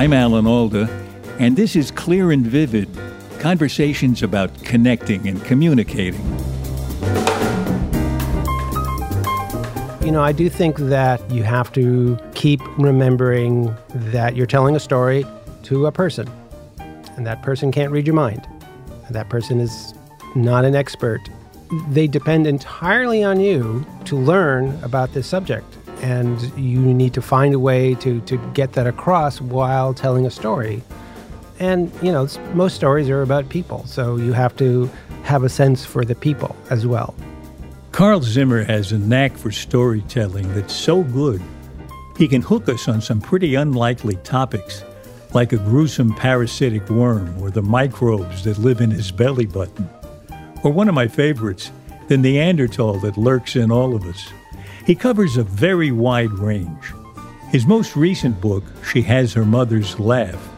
I'm Alan Alda, and this is Clear and Vivid conversations about connecting and communicating. You know, I do think that you have to keep remembering that you're telling a story to a person, and that person can't read your mind. That person is not an expert. They depend entirely on you to learn about this subject and you need to find a way to, to get that across while telling a story. And, you know, most stories are about people, so you have to have a sense for the people as well. Carl Zimmer has a knack for storytelling that's so good, he can hook us on some pretty unlikely topics, like a gruesome parasitic worm or the microbes that live in his belly button. Or one of my favorites, the Neanderthal that lurks in all of us. He covers a very wide range. His most recent book, She Has Her Mother's Laugh,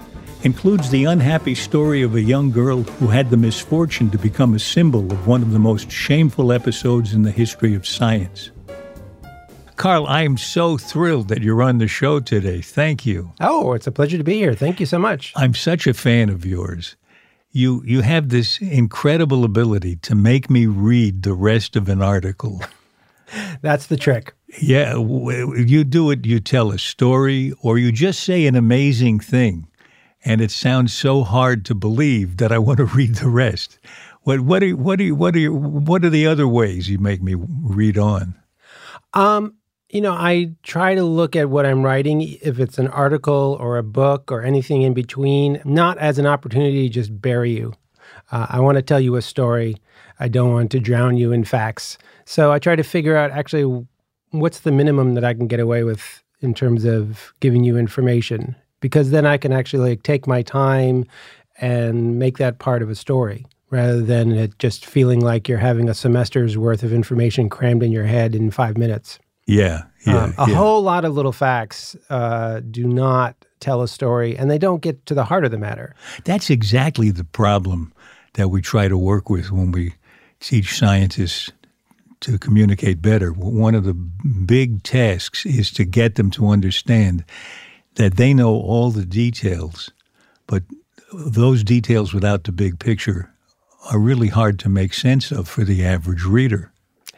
includes the unhappy story of a young girl who had the misfortune to become a symbol of one of the most shameful episodes in the history of science. Carl, I am so thrilled that you're on the show today. Thank you. Oh, it's a pleasure to be here. Thank you so much. I'm such a fan of yours. You you have this incredible ability to make me read the rest of an article. That's the trick. Yeah, you do it, you tell a story, or you just say an amazing thing, and it sounds so hard to believe that I want to read the rest. What what are what are what are what are the other ways you make me read on? Um, you know, I try to look at what I'm writing, if it's an article or a book or anything in between, not as an opportunity to just bury you. Uh, I want to tell you a story. I don't want to drown you in facts. So I try to figure out actually what's the minimum that I can get away with in terms of giving you information, because then I can actually like take my time and make that part of a story rather than it just feeling like you're having a semester's worth of information crammed in your head in five minutes. Yeah, yeah. Um, a yeah. whole lot of little facts uh, do not tell a story, and they don't get to the heart of the matter. That's exactly the problem that we try to work with when we teach scientists to communicate better. One of the big tasks is to get them to understand that they know all the details, but those details without the big picture are really hard to make sense of for the average reader.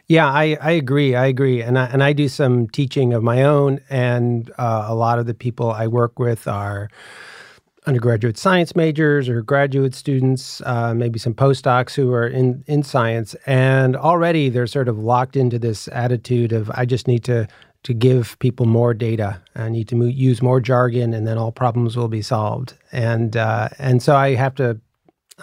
Yeah, I, I agree. I agree, and I, and I do some teaching of my own, and uh, a lot of the people I work with are undergraduate science majors or graduate students, uh, maybe some postdocs who are in, in science. And already they're sort of locked into this attitude of, I just need to, to give people more data. I need to mo- use more jargon and then all problems will be solved. And, uh, and so I have to,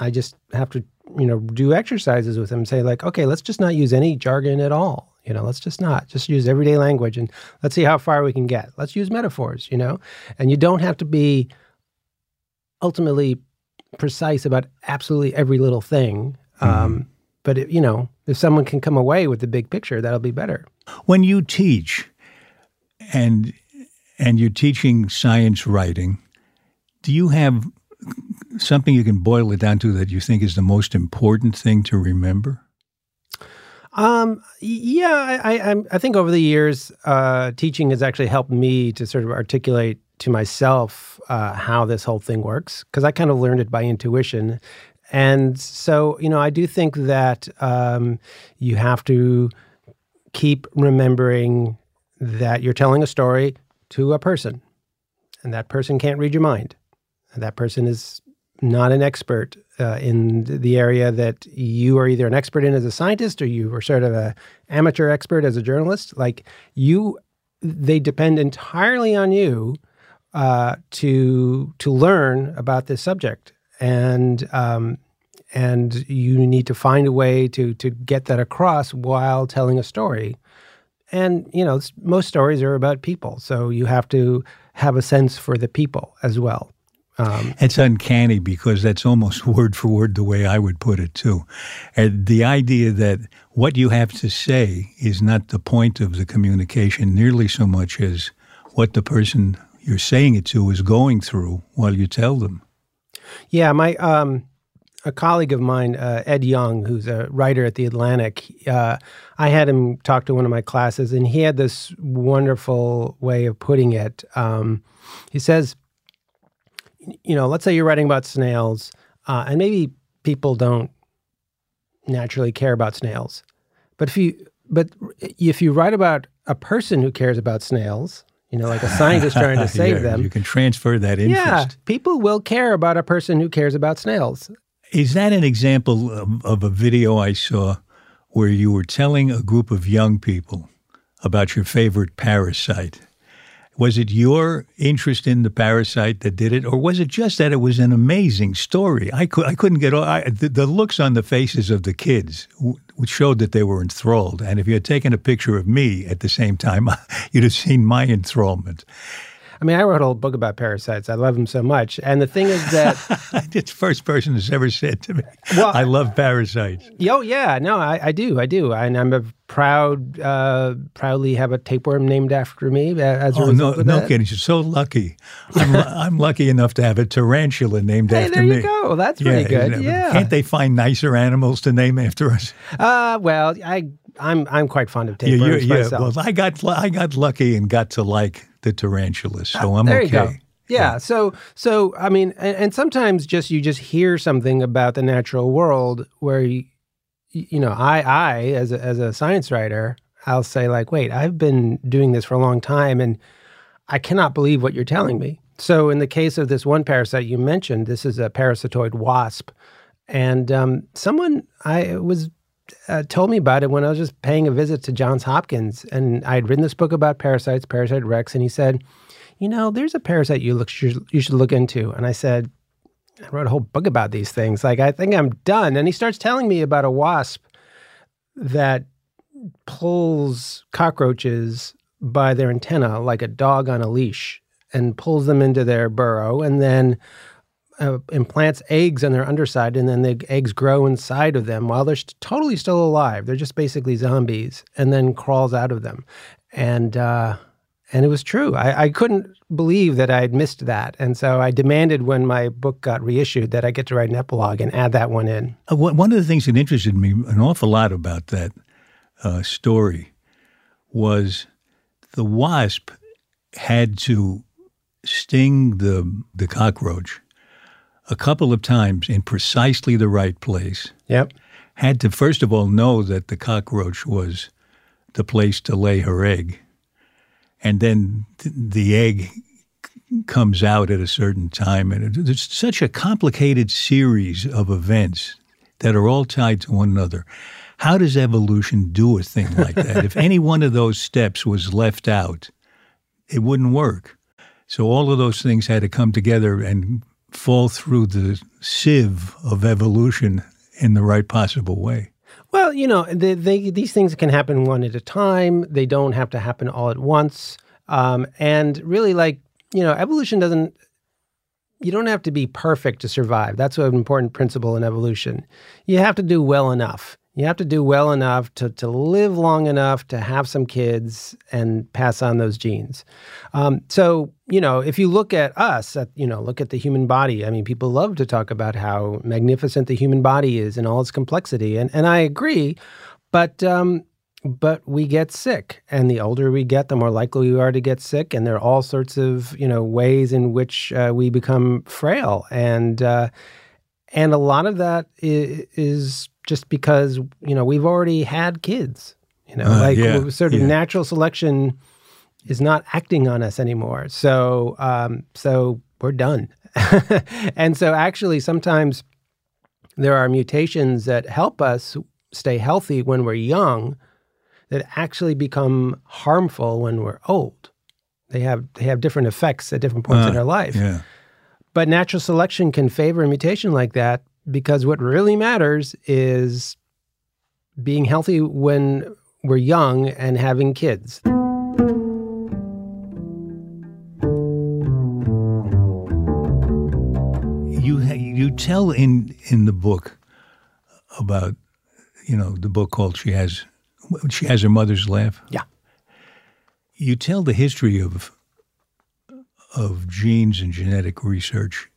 I just have to, you know, do exercises with them, say like, okay, let's just not use any jargon at all. You know, let's just not just use everyday language and let's see how far we can get. Let's use metaphors, you know, and you don't have to be ultimately precise about absolutely every little thing. Mm-hmm. Um, but it, you know, if someone can come away with the big picture, that'll be better. When you teach, and and you're teaching science writing, do you have something you can boil it down to that you think is the most important thing to remember? Um, yeah, I, I, I think over the years, uh, teaching has actually helped me to sort of articulate to myself uh, how this whole thing works because I kind of learned it by intuition. And so, you know, I do think that um, you have to keep remembering that you're telling a story to a person, and that person can't read your mind. And that person is not an expert uh, in the area that you are either an expert in as a scientist or you are sort of a amateur expert as a journalist. Like you, they depend entirely on you uh, to to learn about this subject, and um, and you need to find a way to to get that across while telling a story. And you know, most stories are about people, so you have to have a sense for the people as well. Um, it's uncanny because that's almost word for word the way I would put it too. And the idea that what you have to say is not the point of the communication nearly so much as what the person you're saying it to is going through while you tell them. Yeah, my um, a colleague of mine, uh, Ed Yong, who's a writer at the Atlantic, uh, I had him talk to one of my classes, and he had this wonderful way of putting it. Um, he says, you know, let's say you're writing about snails, uh, and maybe people don't naturally care about snails, but if you but if you write about a person who cares about snails, you know, like a scientist trying to save yeah, them. You can transfer that interest. Yeah, people will care about a person who cares about snails. Is that an example of, of a video I saw where you were telling a group of young people about your favorite parasite? Was it your interest in the parasite that did it, or was it just that it was an amazing story? I, could, I couldn't get all, I, the, the, looks on the faces of the kids which showed that they were enthralled. And if you had taken a picture of me at the same time, you'd have seen my enthrallment. I mean, I wrote a whole book about parasites. I love them so much. And the thing is that it's the first person who's ever said to me, well, I love parasites. Oh, yeah. No, I, I do. I do. And I'm a proud, uh, proudly have a tapeworm named after me as a oh, no, no that. kidding. You're so lucky. I'm, I'm lucky enough to have a tarantula named hey, after me. There you go. That's pretty yeah, good. Yeah. Can't they find nicer animals to name after us? Uh, well, I I'm I'm quite fond of tapeworms yeah, yeah, myself. Well, I got I got lucky and got to like the tarantulas, so I'm there okay. Go. Yeah, So, so I mean, and, and, sometimes just you just hear something about the natural world where you, you know, I, I as a, as a science writer, I'll say like, wait, I've been doing this for a long time, and I cannot believe what you're telling me. So, in the case of this one parasite you mentioned, this is a parasitoid wasp, and um, someone I was uh, told me about it when I was just paying a visit to Johns Hopkins, and I had written this book about parasites, Parasite Rex, and he said, "You know, there's a parasite you look you should look into." And I said, "I wrote a whole book about these things. Like, I think I'm done." And he starts telling me about a wasp that pulls cockroaches by their antenna like a dog on a leash and pulls them into their burrow, and then uh, implants eggs on their underside, and then the eggs grow inside of them while they're st- totally still alive. They're just basically zombies, and then crawls out of them. And uh, and it was true. I, I couldn't believe that I had missed that, and so I demanded when my book got reissued that I get to write an epilogue and add that one in. Uh, one of the things that interested me an awful lot about that uh, story was the wasp had to sting the the cockroach a couple of times in precisely the right place. Yep. Had to first of all know that the cockroach was the place to lay her egg. And then th- the egg comes out at a certain time. And it's such a complicated series of events that are all tied to one another. How does evolution do a thing like that? if any one of those steps was left out, it wouldn't work. So all of those things had to come together and fall through the sieve of evolution in the right possible way? Well, you know, they, they, these things can happen one at a time. They don't have to happen all at once. Um, and really, like, you know, evolution doesn't, you don't have to be perfect to survive. That's an important principle in evolution. You have to do well enough. You have to do well enough to, to live long enough to have some kids and pass on those genes. Um, so, you know, if you look at us, at, you know, look at the human body. I mean, people love to talk about how magnificent the human body is in all its complexity. And, and I agree. But, um, but we get sick and the older we get the more likely we are to get sick and there are all sorts of you know ways in which uh, we become frail and uh, and a lot of that is, is just because you know we've already had kids. You know, Uh, like yeah, sort of yeah. natural selection is not acting on us anymore. So um, so we're done. and so actually sometimes there are mutations that help us stay healthy when we're young that actually become harmful when we're old. They have they have different effects at different points in Uh, our life. Yeah. But natural selection can favor a mutation like that because what really matters is being healthy when we're young and having kids. You you tell in in the book about you know the book called she has she has her mother's laugh. Yeah. You tell the history of of genes and genetic research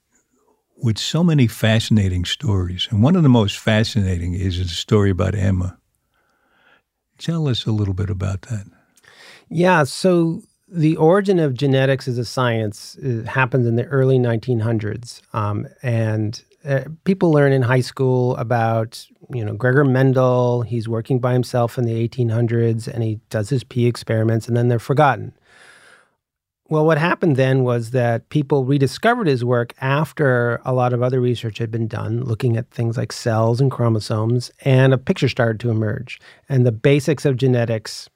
with so many fascinating stories, and one of the most fascinating is the story about Emma. Tell us a little bit about that. Yeah, so the origin of genetics as a science uh, happens in the early 1900s, um, and uh, people learn in high school about you know Gregor Mendel. He's working by himself in the 1800s, and he does his pea experiments, and then they're forgotten. Well, what happened then was that people rediscovered his work after a lot of other research had been done, looking at things like cells and chromosomes, and a picture started to emerge, and the basics of genetics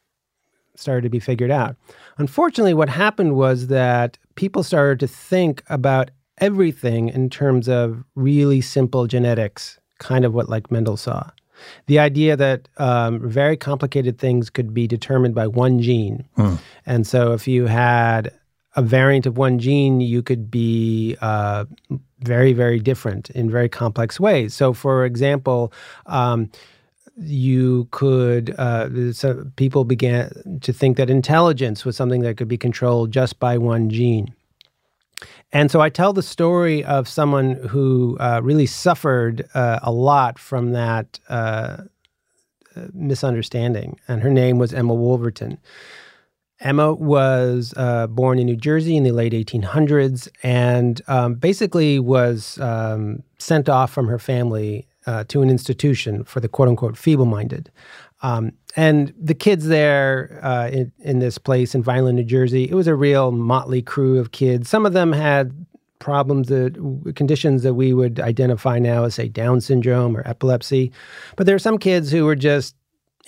started to be figured out. Unfortunately, what happened was that people started to think about everything in terms of really simple genetics, kind of what like Mendel saw. The idea that um, very complicated things could be determined by one gene. And so if you had a variant of one gene, you could be uh, very, very different in very complex ways. So, for example, um, you could uh, so people began to think that intelligence was something that could be controlled just by one gene and so i tell the story of someone who uh, really suffered uh, a lot from that uh, misunderstanding and her name was emma wolverton Emma was uh, born in New Jersey in the late 1800s and um, basically was um, sent off from her family uh, to an institution for the quote unquote feeble minded. Um, and the kids there uh, in, in this place in Vineland, New Jersey, it was a real motley crew of kids. Some of them had problems that conditions that we would identify now as say Down syndrome or epilepsy, but there were some kids who were just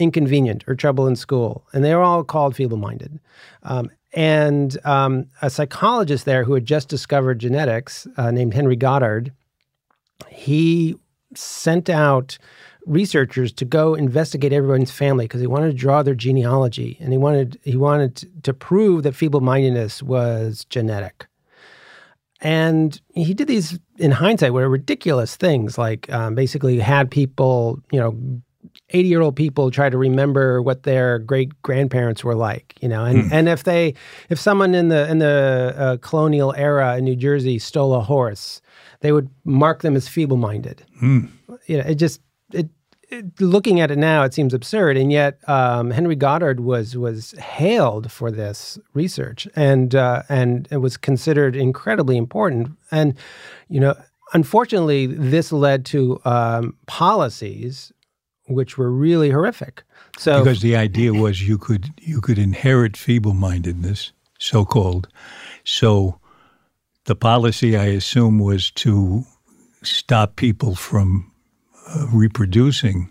inconvenient or trouble in school, and they were all called feeble-minded. Um, and um, a psychologist there who had just discovered genetics, uh, named Henry Goddard, he sent out researchers to go investigate everyone's family because he wanted to draw their genealogy, and he wanted he wanted to prove that feeble-mindedness was genetic. And he did these in hindsight were ridiculous things, like um, basically had people, you know, 80 year old people try to remember what their great grandparents were like, you know, and, and if they, if someone in the, in the uh, colonial era in New Jersey stole a horse, they would mark them as feeble minded. You know, it just, it, it, looking at it now, it seems absurd, and yet um, Henry Goddard was was hailed for this research, and uh, and it was considered incredibly important. And you know, unfortunately, this led to um, policies which were really horrific. So because the idea was you could you could inherit feeble-mindedness, so called. So the policy, I assume, was to stop people from uh, reproducing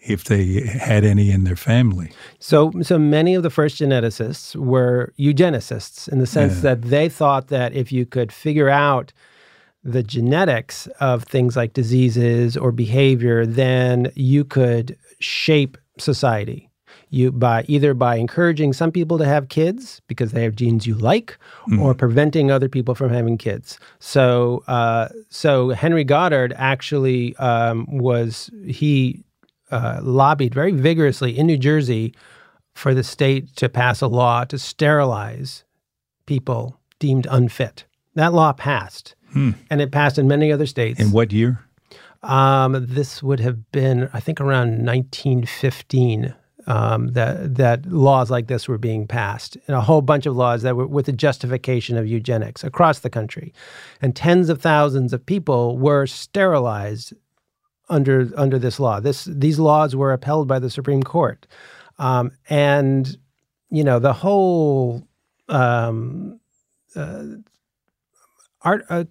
if they had any in their family. So, so many of the first geneticists were eugenicists in the sense that they thought that if you could figure out the genetics of things like diseases or behavior, then you could shape society. You by either by encouraging some people to have kids because they have genes you like, or preventing other people from having kids. So, uh, so Henry Goddard actually um, was he uh, lobbied very vigorously in New Jersey for the state to pass a law to sterilize people deemed unfit. That law passed, and it passed in many other states. In what year? Um, this would have been, I think, around 1915. um, that that laws like this were being passed, and a whole bunch of laws that were with the justification of eugenics across the country, and tens of thousands of people were sterilized under under this law. This these laws were upheld by the Supreme Court, um, and you know the whole um, uh, art. Uh,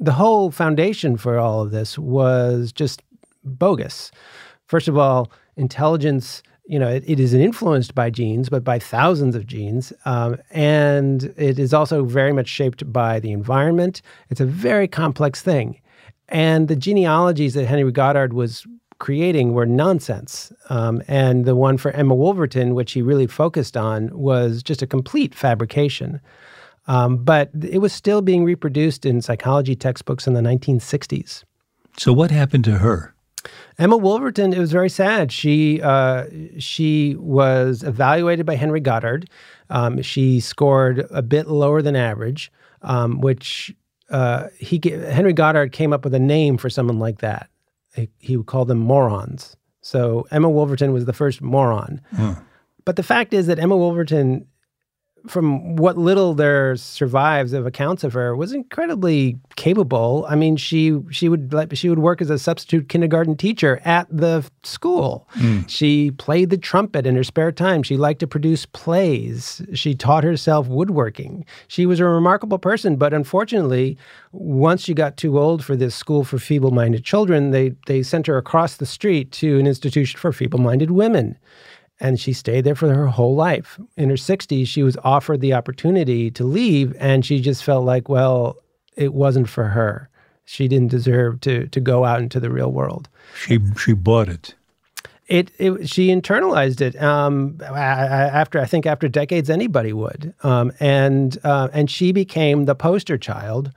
the whole foundation for all of this was just bogus. First of all, intelligence you know, it, it is influenced by genes, but by thousands of genes. Um, and it is also very much shaped by the environment. It's a very complex thing. And the genealogies that Henry Goddard was creating were nonsense. Um, and the one for Emma Wolverton, which he really focused on, was just a complete fabrication. Um, but it was still being reproduced in psychology textbooks in the 1960s. So, what happened to her? Emma Wolverton, it was very sad. She uh, she was evaluated by Henry Goddard. Um, she scored a bit lower than average, um, which uh, he Henry Goddard came up with a name for someone like that. He, he would call them morons. So Emma Wolverton was the first moron. Hmm. But the fact is that Emma Wolverton from what little there survives of accounts of her, was incredibly capable. I mean, she she would like she would work as a substitute kindergarten teacher at the school. Mm. She played the trumpet in her spare time. She liked to produce plays. She taught herself woodworking. She was a remarkable person, but unfortunately, once she got too old for this school for feeble-minded children, they they sent her across the street to an institution for feeble-minded women and she stayed there for her whole life. In her 60s, she was offered the opportunity to leave, and she just felt like, well, it wasn't for her. She didn't deserve to to go out into the real world. She she bought it. It, it she internalized it um, after I think after decades anybody would, um, and uh, and she became the poster child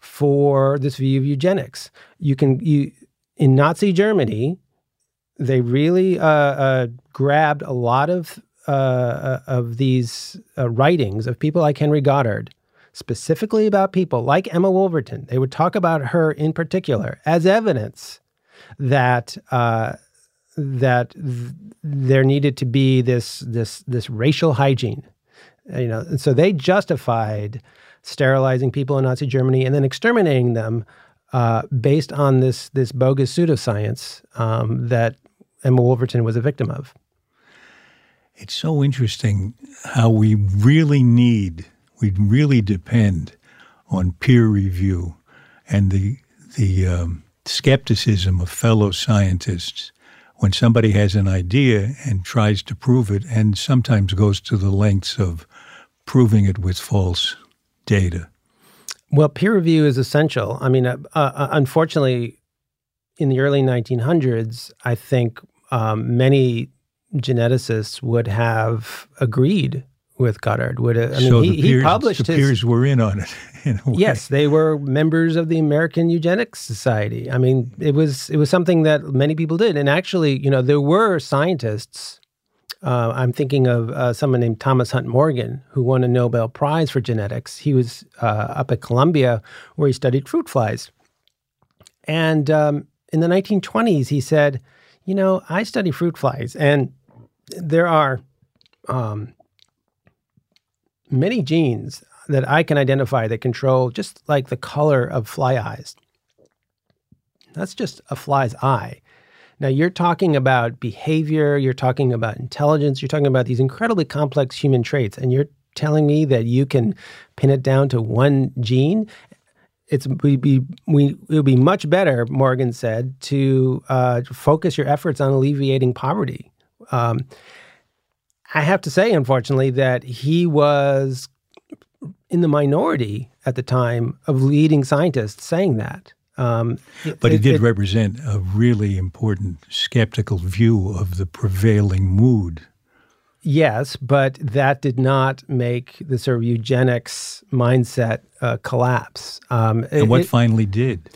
for this view of eugenics. You can you in Nazi Germany, they really uh, uh, grabbed a lot of uh, uh, of these uh, writings of people like Henry Goddard, specifically about people like Emma Wolverton. They would talk about her in particular as evidence that uh, that th- there needed to be this this this racial hygiene. You know, and so they justified sterilizing people in Nazi Germany and then exterminating them uh, based on this this bogus pseudoscience um, that Emma Wolverton was a victim of. It's so interesting how we really need, we really depend on peer review and the the um, skepticism of fellow scientists when somebody has an idea and tries to prove it, and sometimes goes to the lengths of proving it with false data. Well, peer review is essential. I mean, uh, uh, unfortunately, in the early 1900s, I think um, many geneticists would have agreed with Goddard. Would I mean, so he, peers, he published the his, peers were in on it. In yes, they were members of the American Eugenics Society. I mean, it was it was something that many people did, and actually, you know, there were scientists. Uh, I'm thinking of uh, someone named Thomas Hunt Morgan, who won a Nobel Prize for genetics. He was uh, up at Columbia, where he studied fruit flies, and um, in the 1920s, he said you know, I study fruit flies, and there are um, many genes that I can identify that control just like the color of fly eyes. That's just a fly's eye. Now, you're talking about behavior, you're talking about intelligence, you're talking about these incredibly complex human traits, and you're telling me that you can pin it down to one gene it's we be we it would be much better, Morgan said, to uh, focus your efforts on alleviating poverty. Um, I have to say, unfortunately, that he was in the minority at the time of leading scientists saying that. Um, but it, he did it, represent a really important skeptical view of the prevailing mood Yes, but that did not make the sort of eugenics mindset uh, collapse. Um, and it, what finally did?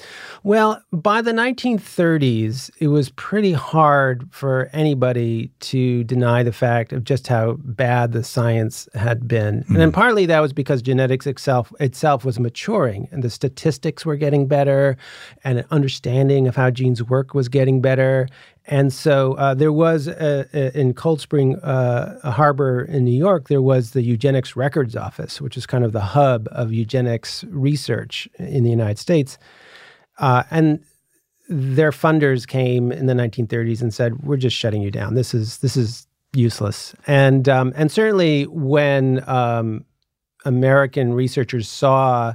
Well, by the 1930s, it was pretty hard for anybody to deny the fact of just how bad the science had been. Mm. And then hmm. partly that was because genetics itself, itself was maturing and the statistics were getting better and an understanding of how genes work was getting better And so uh, there was a, a, in Cold Spring uh, Harbor in New York, there was the Eugenics Records Office, which is kind of the hub of eugenics research in the United States. Uh, and their funders came in the 1930s and said, "We're just shutting you down. This is this is useless." And um, and certainly when um, American researchers saw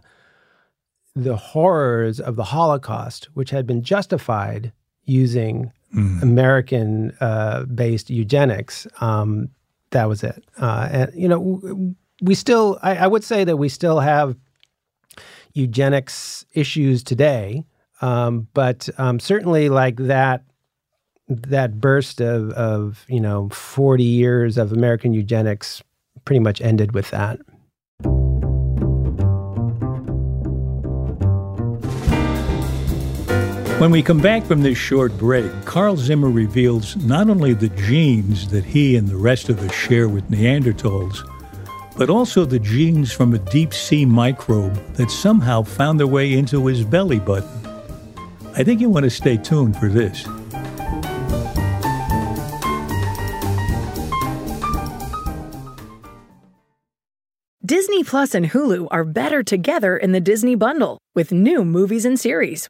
the horrors of the Holocaust, which had been justified using mm. American uh, based eugenics, um, that was it. Uh, and, you know, we still, I, I, would say that we still have eugenics issues today, um, but um, certainly like that. That burst of, of, you know, 40 years of American eugenics pretty much ended with that. When we come back from this short break, Carl Zimmer reveals not only the genes that he and the rest of us share with Neanderthals, but also the genes from a deep sea microbe that somehow found their way into his belly button. I think you want to stay tuned for this. Disney Plus and Hulu are better together in the Disney bundle with new movies and series.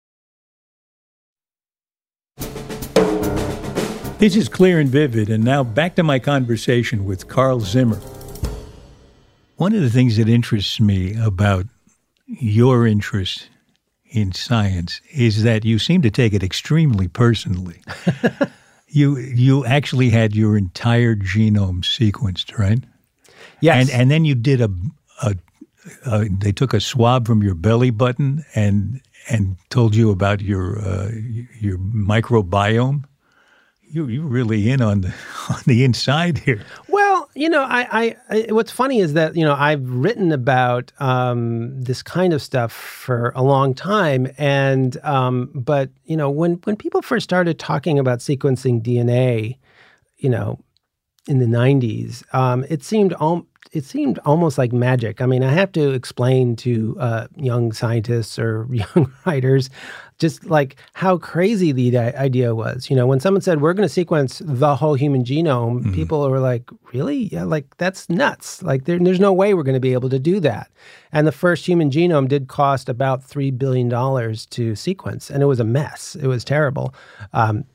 This is clear and vivid, and now back to my conversation with Carl Zimmer. One of the things that interests me about your interest in science is that you seem to take it extremely personally. you you actually had your entire genome sequenced, right? Yes. And and then you did a, a, a they took a swab from your belly button and and told you about your uh, your microbiome you you really in on the on the inside here. Well, you know, I, I, I what's funny is that you know I've written about um, this kind of stuff for a long time, and um, but you know when when people first started talking about sequencing DNA, you know, in the '90s, um, it seemed al- it seemed almost like magic. I mean, I have to explain to uh, young scientists or young writers just like how crazy the idea was. You know, when someone said we're going to sequence the whole human genome, mm-hmm. people were like, "Really? Yeah, like that's nuts. Like there, there's no way we're going to be able to do that." And the first human genome did cost about three billion dollars to sequence, and it was a mess. It was terrible. Um,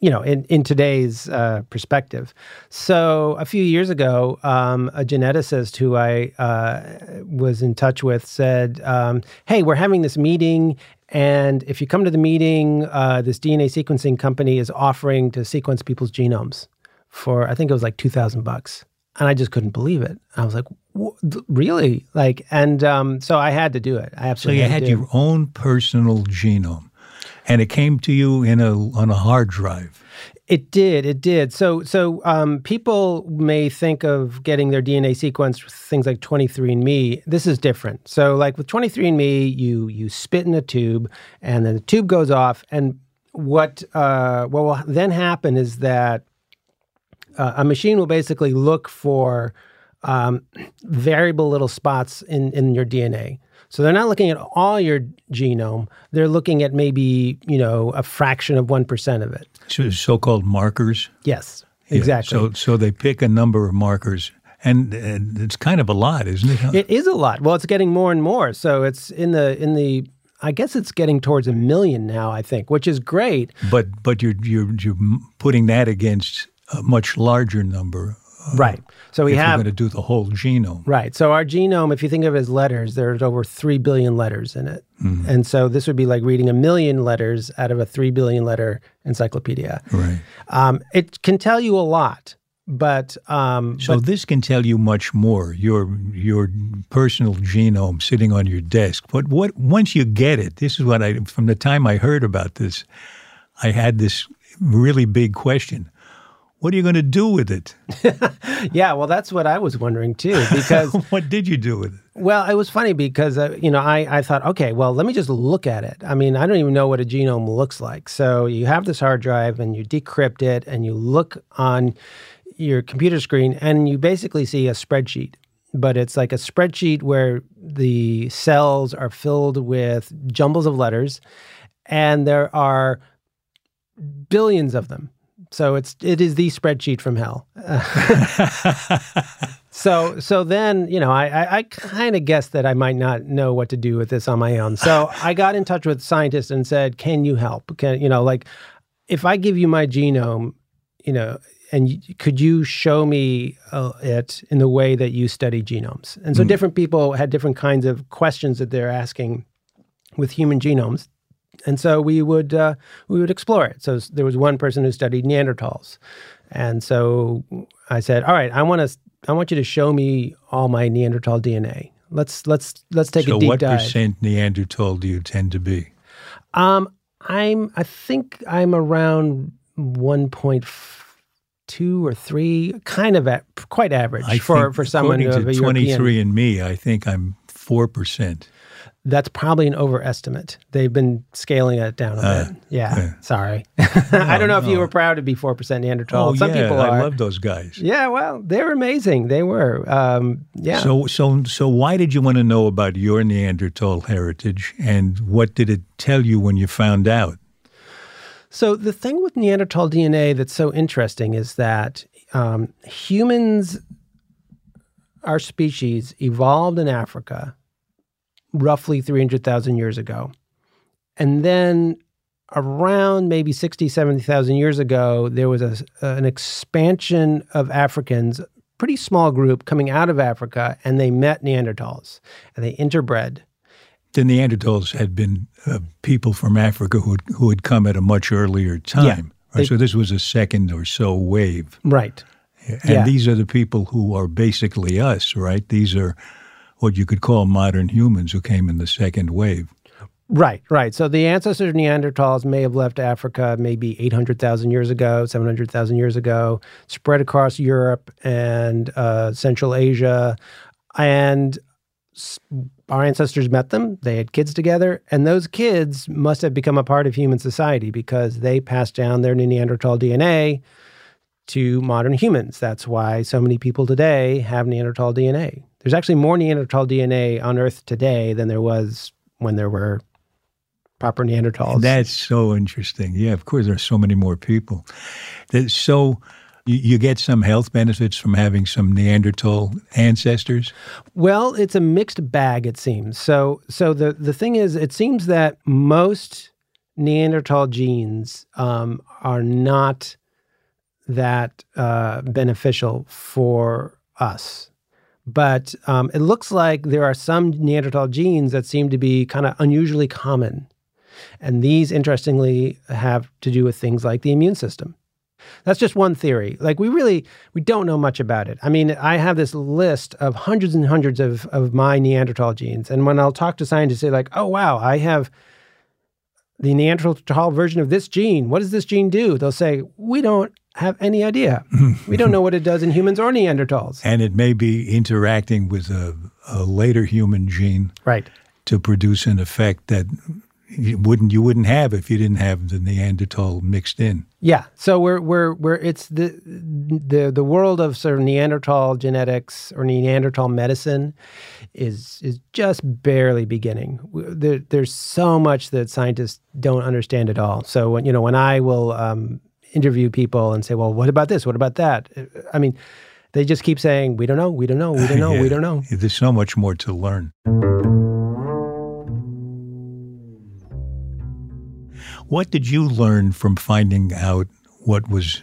you know, in, in today's uh, perspective. So a few years ago, um, a geneticist who I uh, was in touch with said, um, "Hey, we're having this meeting, and if you come to the meeting, uh, this DNA sequencing company is offering to sequence people's genomes for I think it was like two thousand bucks." And I just couldn't believe it. I was like, "Really?" Like, and um, so I had to do it. I absolutely. So you had, had your own personal genome and it came to you in a on a hard drive. It did. It did. So, so um, people may think of getting their DNA sequenced with things like 23andMe. This is different. So, like with 23andMe, you you spit in a tube, and then the tube goes off. And what uh, what will then happen is that uh, a machine will basically look for um, variable little spots in, in your DNA. So they're not looking at all your genome. They're looking at maybe, you know, a fraction of 1% of it. So, so-called markers. Yes, Yeah, exactly. So, so they pick a number of markers, and, and it's kind of a lot, isn't it? It is a lot. Well, it's getting more and more. So it's in the in the I guess it's getting towards a million now, I think, which is great. but but you're you're you're putting that against a much larger number. Right. So we if have to do the whole genome. Right. So our genome, if you think of it as letters, there's over 3 billion letters in it. And so this would be like reading a million letters out of a 3 billion letter encyclopedia. Right. Um, it can tell you a lot, but um, So this can tell you much more. Your your personal genome sitting on your desk. But what once you get it, this is what I from the time I heard about this, I had this really big question. What are you going to do with it? yeah, well, that's what I was wondering too, because what did you do with it? Well, it was funny because uh, you know I, I thought, okay, well, let me just look at it. I mean, I don't even know what a genome looks like. So you have this hard drive and you decrypt it and you look on your computer screen and you basically see a spreadsheet. But it's like a spreadsheet where the cells are filled with jumbles of letters, and there are billions of them. So it's it is the spreadsheet from hell. So so then you know I I, I kind of guessed that I might not know what to do with this on my own. So I got in touch with scientists and said, "Can you help? Can you know like if I give you my genome, you know, and could you show me uh, it in the way that you study genomes?" And so different people had different kinds of questions that they're asking with human genomes. And so we would uh, we would explore it. So there was one person who studied Neanderthals, and so I said, "All right, I want to I want you to show me all my Neanderthal DNA. Let's let's let's take so a deep dive what dive." percent Neanderthal do you tend to be? Um, I'm I think I'm around one point two or three, kind of at quite average I for for someone according of to a European. 23 and me, I think I'm 4%. That's probably an overestimate. They've been scaling it down a Uh, bit. Yeah, yeah. sorry. I don't know if you were proud to be four percent Neanderthal. Oh, Some yeah, people I love those guys. Yeah, well, they were amazing. They were. Um, yeah. So, so, so, why did you want to know about your Neanderthal heritage, and what did it tell you when you found out? So the thing with Neanderthal DNA that's so interesting is that um, humans, our species, evolved in Africa roughly 300,000 years ago. And then around maybe 60, 70,000 years ago, there was a, an expansion of Africans, pretty small group coming out of Africa, and they met Neanderthals and they interbred. The Neanderthals had been uh, people from Africa who had, who had come at a much earlier time. Yeah, right? they- so this was a second or so wave. Right. And Yeah. these are the people who are basically us, right? These are what you could call modern humans who came in the second wave. Right, right. So the ancestors of Neanderthals may have left Africa maybe 800,000 years ago, 700,000 years ago, spread across Europe and uh, Central Asia. And our ancestors met them, they had kids together, and those kids must have become a part of human society because they passed down their Neanderthal DNA to modern humans. That's why so many people today have Neanderthal DNA. There's actually more Neanderthal DNA on Earth today than there was when there were proper Neanderthals. That's so interesting. Yeah, of course, there are so many more people. So you, you get some health benefits from having some Neanderthal ancestors. well, it's a mixed bag, it seems. So, so the the thing is, it seems that most Neanderthal genes um, are not that uh, beneficial for us. But um, it looks like there are some Neanderthal genes that seem to be kind of unusually common. And these, interestingly, have to do with things like the immune system. That's just one theory. Like we really we don't know much about it. I mean, I have this list of hundreds and hundreds of of my Neanderthal genes, and when I'll talk to scientists, they're like, "Oh wow, I have the Neanderthal version of this gene. What does this gene do?" They'll say, "We don't have any idea. we don't know what it does in humans or Neanderthals." And it may be interacting with a, a later human gene Right. to produce an effect that you wouldn't you wouldn't have if you didn't have the Neanderthal mixed in. Yeah, so we're we're we're it's the the the world of sort of Neanderthal genetics or Neanderthal medicine is is just barely beginning. There, there's so much that scientists don't understand at all. So when you know when I will um, interview people and say, "Well, what about this? What about that?" I mean, they just keep saying, "We don't know. We don't know. We don't know. Yeah. We don't know." There's so much more to learn. What did you learn from finding out what was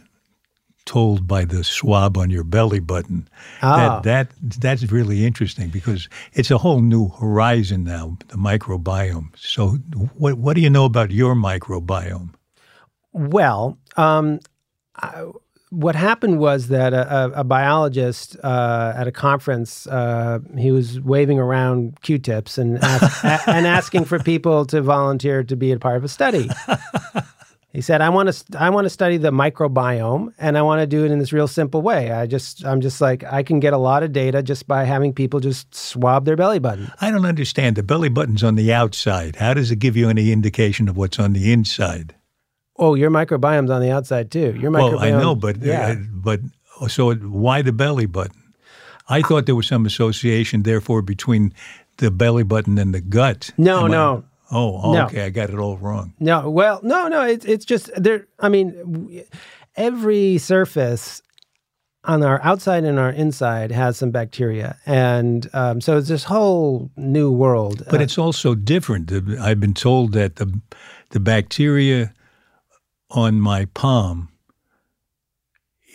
told by the swab on your belly button? Ah. That, that that's really interesting because it's a whole new horizon now, the microbiome. So what what do you know about your microbiome? Well, um, I, what happened was that a, a, biologist uh, at a conference, uh, he was waving around Q-tips and ask, a, and asking for people to volunteer to be a part of a study. He said, "I want to, I want to study the microbiome, and I want to do it in this real simple way. I just, I'm just like, I can get a lot of data just by having people just swab their belly button. I don't understand. The belly button's on the outside. How does it give you any indication of what's on the inside? Oh, your microbiome's on the outside too. Your microbiome. Well, I know, but yeah. uh, but so why the belly button? I thought there was some association, therefore, between the belly button and the gut. No, Am I- no. oh, oh, No. okay, I got it all wrong. No, well, no, no. It's it's just there. I mean, every surface on our outside and our inside has some bacteria, and um, so it's this whole new world. But Uh, it's also different. I've been told that the the bacteria on my palm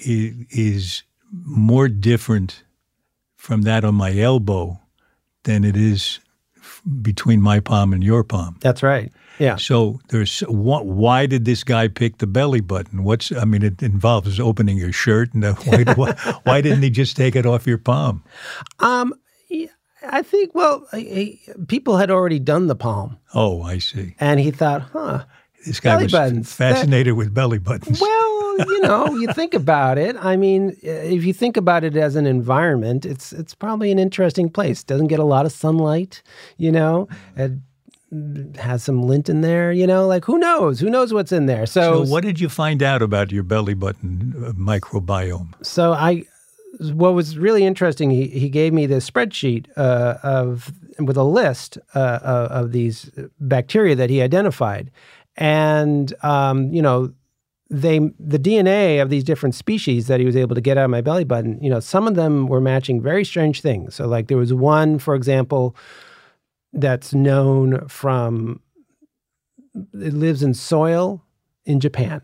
is, is more different from that on my elbow than it is between my palm and your palm. that's right. Yeah. So there's wh- why did this guy pick the belly button? What's I mean, it involves opening your shirt, and why, why, why didn't he just take it off your palm? Um, I think. Well, people had already done the palm, Oh, I see. and he thought, huh. This guy Belly was buttons. That- fascinated with belly buttons. Well, you know, you think about it. I mean, if you think about it as an environment, it's it's probably an interesting place. Doesn't get a lot of sunlight, you know. It has some lint in there, you know. Like who knows? Who knows what's in there? So, so, what did you find out about your belly button uh, microbiome? so I, what was really interesting, he, he gave me this spreadsheet uh, of with a list uh, of, of these bacteria that he identified, and um, you know, they the DNA of these different species that he was able to get out of my belly button. You know, some of them were matching very strange things. So, like there was one, for example, that's known from it lives in soil in Japan.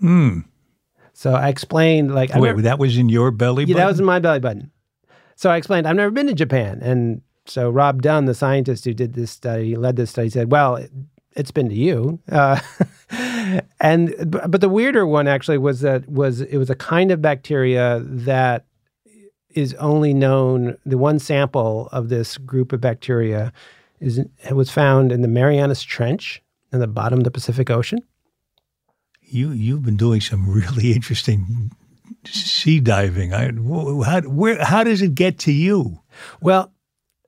Hmm. So I explained like Wait, never- that was in your belly yeah, button? that was in my belly button. So I explained, I've never been to Japan. And so Rob Dunn, the scientist who did this study, led this study, said, well, it's been to you. Uh, and but the weirder one actually was that was it was a kind of bacteria that is only known. The one sample of this group of bacteria is it was found in the Marianas Trench in the bottom of the Pacific Ocean. You you've been doing some really interesting sea diving. I, how where how does it get to you? Well,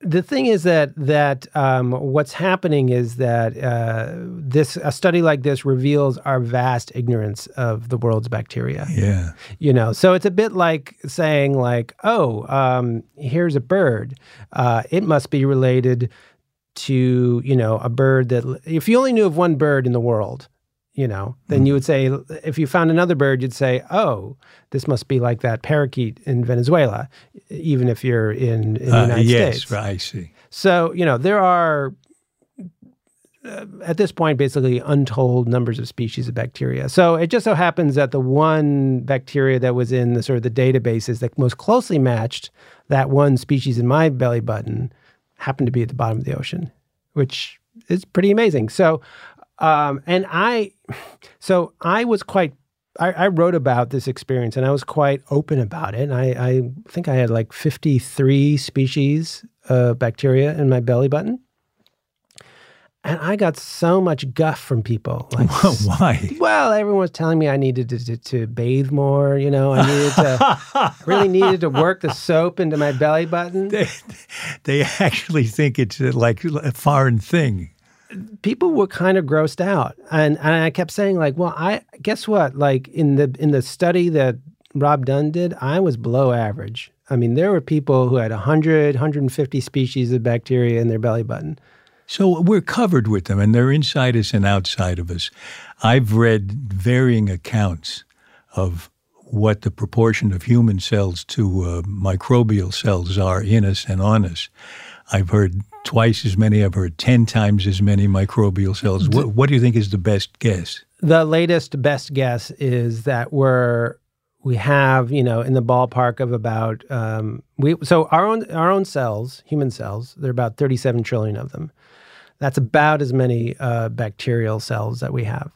the thing is that that um, what's happening is that uh, this a study like this reveals our vast ignorance of the world's bacteria. Yeah. You know, so it's a bit like saying like, oh, um, here's a bird. Uh, it must be related to you know a bird that if you only knew of one bird in the world. You know, then you would say if you found another bird, you'd say, "Oh, this must be like that parakeet in Venezuela," even if you're in, in the Uh, United yes, States. right, I see. So, you know, there are uh, at this point basically untold numbers of species of bacteria. So it just so happens that the one bacteria that was in the sort of the databases that most closely matched that one species in my belly button happened to be at the bottom of the ocean, which is pretty amazing. So, um, and I, so I was quite I, I wrote about this experience and I was quite open about it. And I, I think I had like 53 species of bacteria in my belly button. And I got so much guff from people. Like, Why? well, everyone was telling me I needed to, to, to bathe more. You know, I needed to, really needed to work the soap into my belly button. They, they actually think it's like a foreign thing. People were kind of grossed out, and and I kept saying like, well, I guess what? Like in the in the study that Rob Dunn did, I was below average. I mean, there were people who had 100, 150 species of bacteria in their belly button. So we're covered with them, and they're inside us and outside of us. I've read varying accounts of what the proportion of human cells to uh, microbial cells are in us and on us. I've heard twice as many. I've heard 10 times as many microbial cells. What, what do you think is the best guess? The latest best guess is that we're we have you know in the ballpark of about um, we so our own our own cells human cells there are about 37 trillion of them that's about as many uh, bacterial cells that we have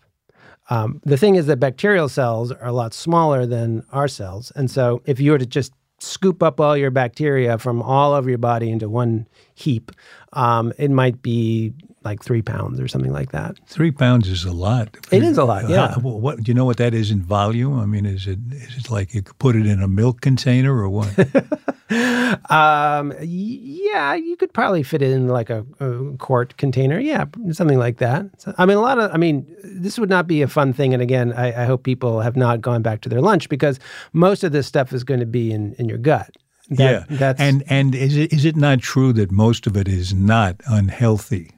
um, the thing is that bacterial cells are a lot smaller than our cells and so if you were to just scoop up all your bacteria from all over your body into one heap, um, it might be like three pounds or something like that. Three pounds is a lot. It is a lot. Yeah. what do you know what that is in volume? I mean, is it is it like you could put it in a milk container or what? um, yeah, you could probably fit it in like a, a, quart container. Yeah, something like that. So, I mean, a lot of. I mean, this would not be a fun thing. And again, I, I hope people have not gone back to their lunch because most of this stuff is going to be in in your gut. That, yeah, that's, and and is it is it not true that most of it is not unhealthy?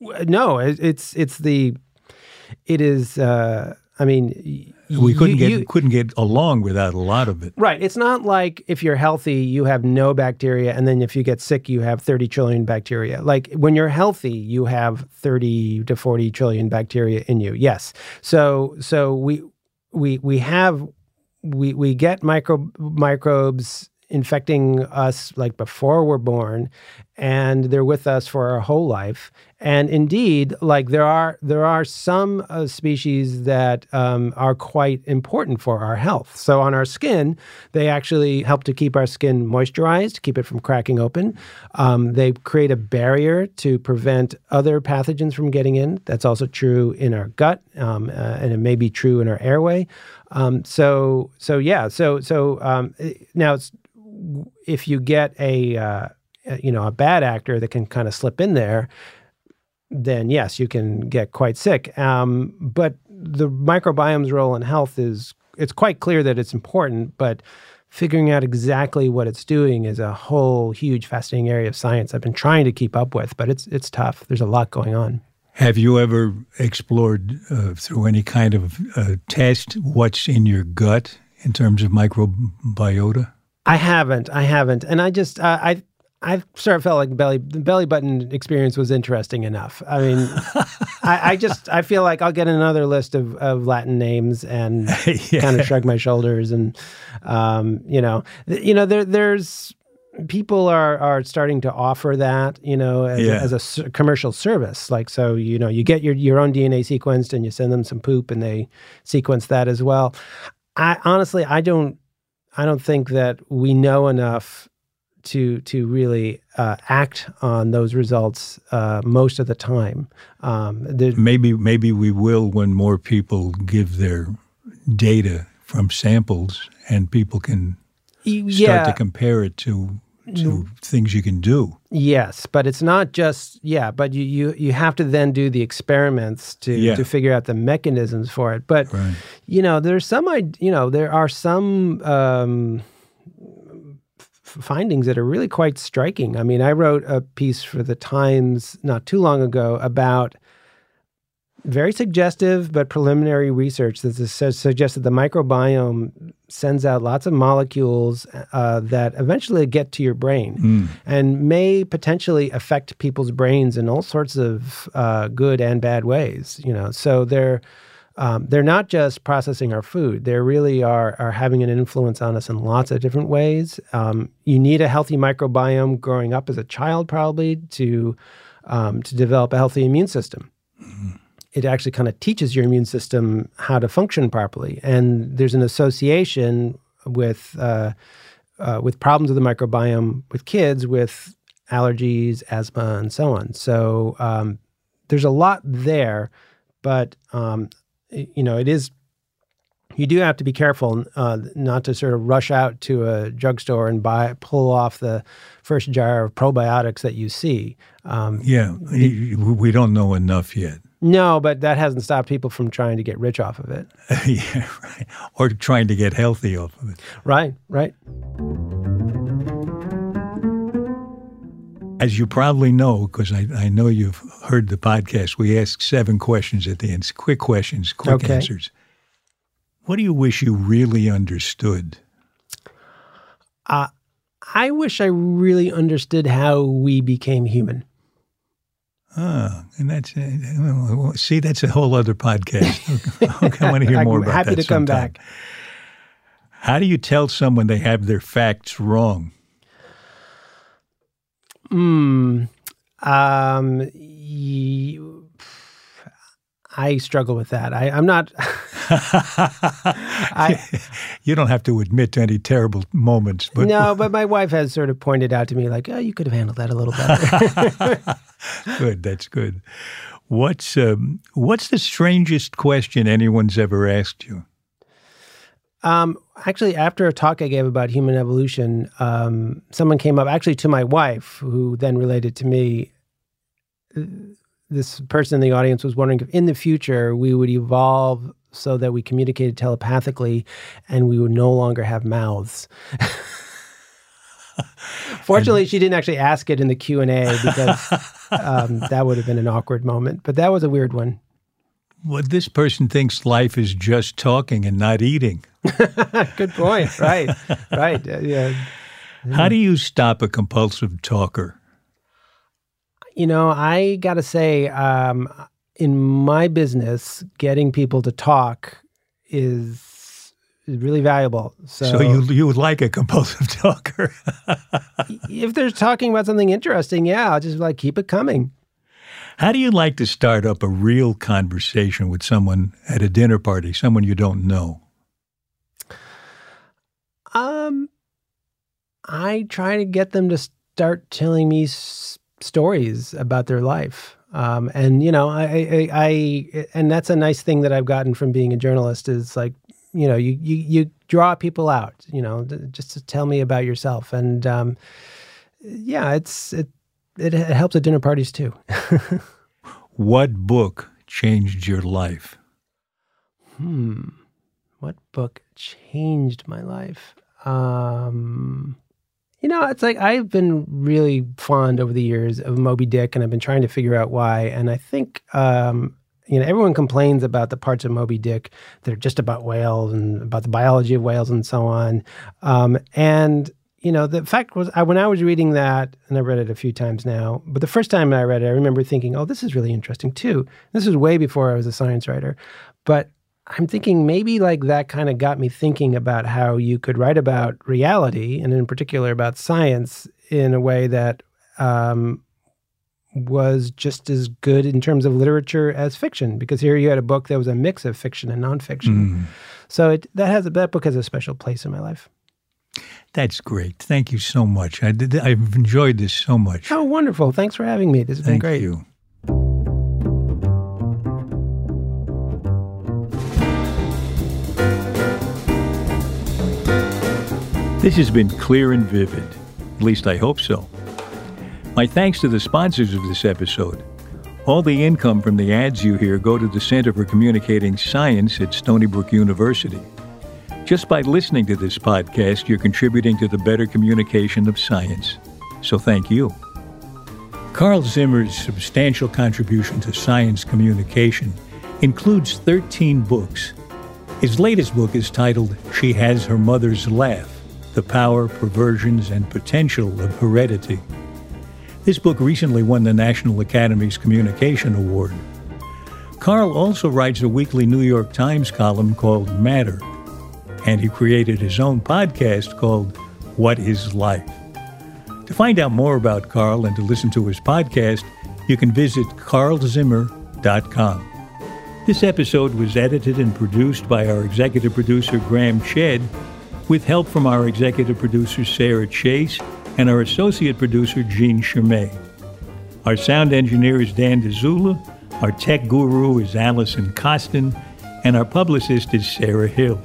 No, it's it's the it is. Uh, I mean, we couldn't you, get you, couldn't get along without a lot of it. Right. It's not like if you're healthy, you have no bacteria, and then if you get sick, you have 30 trillion bacteria. Like when you're healthy, you have 30 to 40 trillion bacteria in you. Yes. So so we we we have we we get micro microbes infecting us like before we're born and they're with us for our whole life. And indeed like there are there are some uh, species that um, are quite important for our health. So on our skin they actually help to keep our skin moisturized keep it from cracking open. Um, they create a barrier to prevent other pathogens from getting in. That's also true in our gut um, uh, and it may be true in our airway. Um, so so yeah so so um, now it's if you get a uh, you know a bad actor that can kind of slip in there, then yes, you can get quite sick. Um, but the microbiome's role in health is it's quite clear that it's important, but figuring out exactly what it's doing is a whole huge fascinating area of science I've been trying to keep up with, but it's it's tough. There's a lot going on. Have you ever explored uh, through any kind of uh, test what's in your gut in terms of microbiota? I haven't. I haven't. And I just, uh, I, I sort of felt like belly the belly button experience was interesting enough. I mean, I, I, just I feel like I'll get another list of, of Latin names and yeah. kind of shrug my shoulders and um, you know you know there there's people are are starting to offer that you know as, yeah. a, as a commercial service like so you know you get your your own DNA sequenced and you send them some poop and they sequence that as well. I honestly I don't I don't think that we know enough to to really uh, act on those results uh, most of the time. Um, maybe maybe we will when more people give their data from samples and people can start yeah. to compare it to to things you can do. Yes, but it's not just yeah, but you you, you have to then do the experiments to yeah. to figure out the mechanisms for it. But right. you know, there's some you know, there are some um, findings that are really quite striking. I mean, I wrote a piece for the Times not too long ago about very suggestive but preliminary research that suggests that the microbiome sends out lots of molecules uh, that eventually get to your brain mm. and may potentially affect people's brains in all sorts of uh, good and bad ways. You know, so they're um, they're not just processing our food; they really are are having an influence on us in lots of different ways. Um, you need a healthy microbiome growing up as a child, probably to um, to develop a healthy immune system. Mm it actually kind of teaches your immune system how to function properly. And there's an association with uh, uh, with problems of the microbiome with kids with allergies, asthma, and so on. So um, there's a lot there, but um, you know it is you do have to be careful uh, not to sort of rush out to a drugstore and buy pull off the first jar of probiotics that you see. Um, yeah, we don't know enough yet. No, but that hasn't stopped people from trying to get rich off of it. yeah, right. Or trying to get healthy off of it. Right, right. As you probably know, because I, I know you've heard the podcast, we ask seven questions at the end. Quick questions, quick okay. answers. What do you wish you really understood? Uh, I wish I really understood how we became human. Oh, and that's uh, see, that's a whole other podcast. okay, I want to hear more I'm about happy that. to sometime. come back. How do you tell someone they have their facts wrong? Hmm. Um. I struggle with that. I, am not. I, you don't have to admit to any terrible moments, but no. But my wife has sort of pointed out to me, like, "Oh, you could have handled that a little better." good. That's good. What's um, What's the strangest question anyone's ever asked you? Um, actually, after a talk I gave about human evolution, um, someone came up, actually to my wife, who then related to me this person in the audience was wondering if in the future we would evolve so that we communicated telepathically and we would no longer have mouths. Fortunately, she didn't actually ask it in the Q and A because um, that would have been an awkward moment. But that was a weird one. Well, this person thinks life is just talking and not eating. Good point. Right. right. Yeah. How do you stop a compulsive talker? You know, I got to say, um, in my business, getting people to talk is is really valuable. So, so you you would like a compulsive talker? if they're talking about something interesting, yeah, I'll just like keep it coming. How do you like to start up a real conversation with someone at a dinner party, someone you don't know? Um, I try to get them to start telling me stories about their life. Um, and you know, I, I, I, and that's a nice thing that I've gotten from being a journalist is like, you know, you you you draw people out, you know, just to tell me about yourself, and um, yeah, it's it, it it helps at dinner parties too. what book changed your life? Hmm, what book changed my life? Um, you know, it's like I've been really fond over the years of Moby Dick, and I've been trying to figure out why. And I think, um, you know, everyone complains about the parts of Moby Dick that are just about whales and about the biology of whales and so on. Um, and you know, the fact was, I, when I was reading that, and I've read it a few times now, but the first time I read it, I remember thinking, "Oh, this is really interesting too." This was way before I was a science writer, but I'm thinking maybe like that kind of got me thinking about how you could write about reality and in particular about science in a way that um, was just as good in terms of literature as fiction because here you had a book that was a mix of fiction and nonfiction. Mm. So it, that has that book has a special place in my life. That's great. Thank you so much. I did, I've enjoyed this so much. Oh, wonderful. Thanks for having me. This has Thank been great. You. This has been clear and vivid. At least I hope so. My thanks to the sponsors of this episode. All the income from the ads you hear go to the Center for Communicating Science at Stony Brook University. Just by listening to this podcast, you're contributing to the better communication of science. So thank you. Carl Zimmer's substantial contribution to science communication includes 13 books. His latest book is titled She Has Her Mother's Laugh the Power, Perversions, and Potential of Heredity. This book recently won the National Academy's Communication Award. Carl also writes a weekly New York Times column called Matter, and he created his own podcast called What is Life? To find out more about Carl and to listen to his podcast, you can visit carlzimmer.com. This episode was edited and produced by our executive producer, Graham Chedd, with help from our executive producer, Sarah Chase, and our associate producer, Jean Chermay. Our sound engineer is Dan Dzula, our tech guru is Allison Costin, and our publicist is Sarah Hill.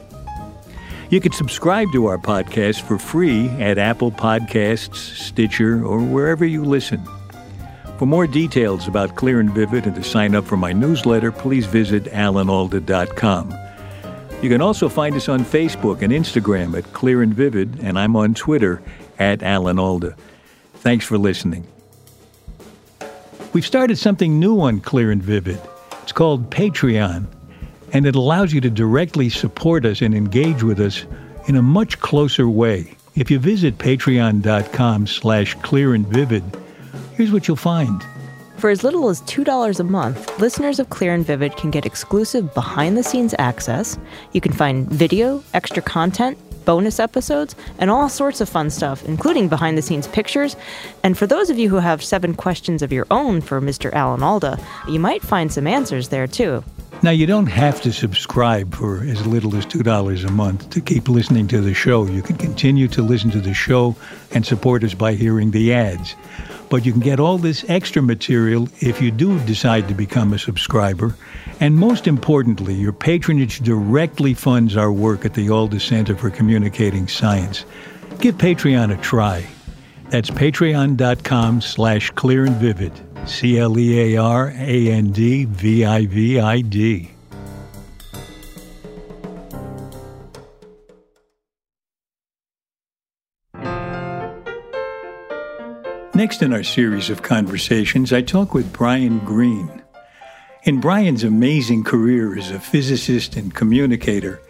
You can subscribe to our podcast for free at Apple Podcasts, Stitcher, or wherever you listen. For more details about Clear and Vivid and to sign up for my newsletter, please visit alanalda.com. You can also find us on Facebook and Instagram at Clear and Vivid, and I'm on Twitter at Alan Alda. Thanks for listening. We've started something new on Clear and Vivid. It's called Patreon, and it allows you to directly support us and engage with us in a much closer way. If you visit patreon.com slash clear and vivid, here's what you'll find. For as little as $2 a month, listeners of Clear and Vivid can get exclusive behind the scenes access. You can find video, extra content, bonus episodes, and all sorts of fun stuff, including behind the scenes pictures. And for those of you who have seven questions of your own for Mr. Alan Alda, you might find some answers there too. Now, you don't have to subscribe for as little as $2 a month to keep listening to the show. You can continue to listen to the show and support us by hearing the ads. But you can get all this extra material if you do decide to become a subscriber. And most importantly, your patronage directly funds our work at the Alda Center for Communicating Science. Give Patreon a try. That's patreon.com slash clear and vivid. C L E A R A N D V I V I D. Next in our series of conversations, I talk with Brian Greene. In Brian's amazing career as a physicist and communicator,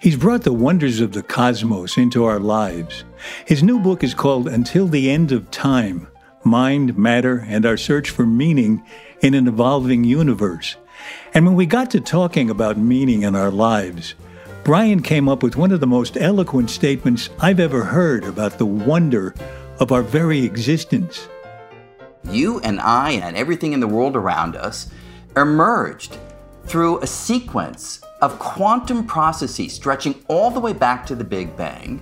he's brought the wonders of the cosmos into our lives. His new book is called Until the End of Time Mind, Matter, and Our Search for Meaning in an Evolving Universe. And when we got to talking about meaning in our lives, Brian came up with one of the most eloquent statements I've ever heard about the wonder of our very existence. You and I and everything in the world around us emerged through a sequence of quantum processes stretching all the way back to the Big Bang,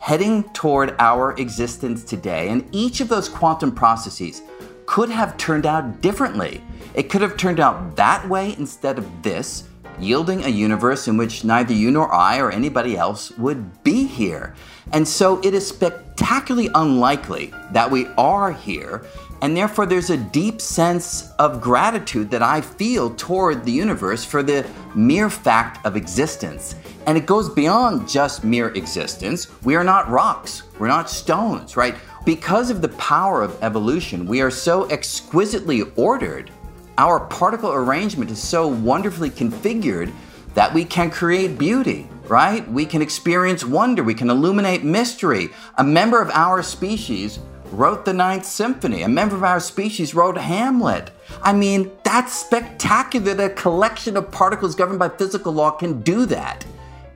heading toward our existence today. And each of those quantum processes could have turned out differently. It could have turned out that way instead of this, yielding a universe in which neither you nor I or anybody else would be here. And so it is spectacularly unlikely that we are here, and therefore there's a deep sense of gratitude that I feel toward the universe for the mere fact of existence. And it goes beyond just mere existence. We are not rocks, we're not stones, right? Because of the power of evolution, we are so exquisitely ordered our particle arrangement is so wonderfully configured that we can create beauty, right? We can experience wonder, we can illuminate mystery. A member of our species wrote the Ninth Symphony, a member of our species wrote Hamlet. I mean, that's spectacular that a collection of particles governed by physical law can do that.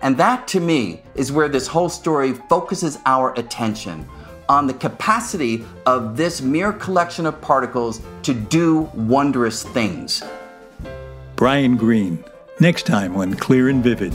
And that to me is where this whole story focuses our attention on the capacity of this mere collection of particles to do wondrous things. Brian Greene, next time on Clear and Vivid.